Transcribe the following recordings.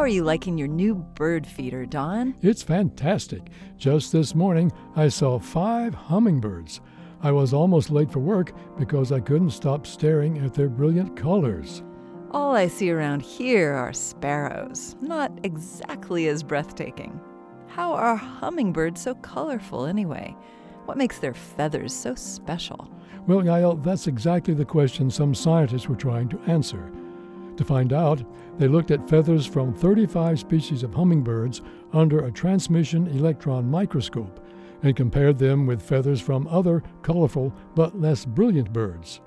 are you liking your new bird feeder, Don? It's fantastic. Just this morning, I saw five hummingbirds. I was almost late for work because I couldn't stop staring at their brilliant colors. All I see around here are sparrows, not exactly as breathtaking. How are hummingbirds so colorful anyway? What makes their feathers so special? Well, Yael, that's exactly the question some scientists were trying to answer. To find out, they looked at feathers from 35 species of hummingbirds under a transmission electron microscope and compared them with feathers from other colorful but less brilliant birds.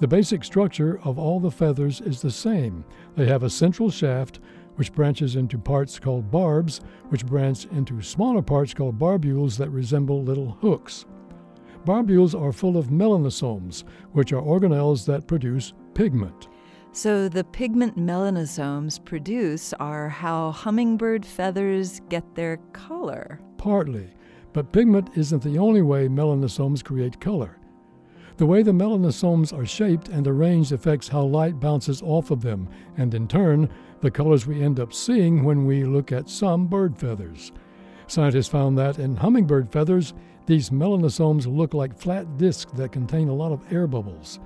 The basic structure of all the feathers is the same. They have a central shaft which branches into parts called barbs, which branch into smaller parts called barbules that resemble little hooks. Barbules are full of melanosomes, which are organelles that produce pigment. So, the pigment melanosomes produce are how hummingbird feathers get their color. Partly. But pigment isn't the only way melanosomes create color. The way the melanosomes are shaped and arranged affects how light bounces off of them, and in turn, the colors we end up seeing when we look at some bird feathers. Scientists found that in hummingbird feathers, these melanosomes look like flat disks that contain a lot of air bubbles.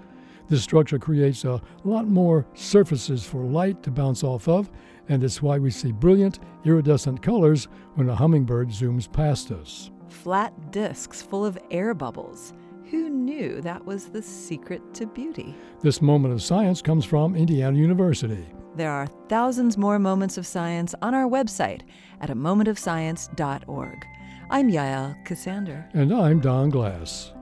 This structure creates a lot more surfaces for light to bounce off of, and it's why we see brilliant, iridescent colors when a hummingbird zooms past us flat disks full of air bubbles. Who knew that was the secret to beauty? This moment of science comes from Indiana University. There are thousands more moments of science on our website at a momentofscience.org. I'm Yael Ksander. And I'm Don Glass.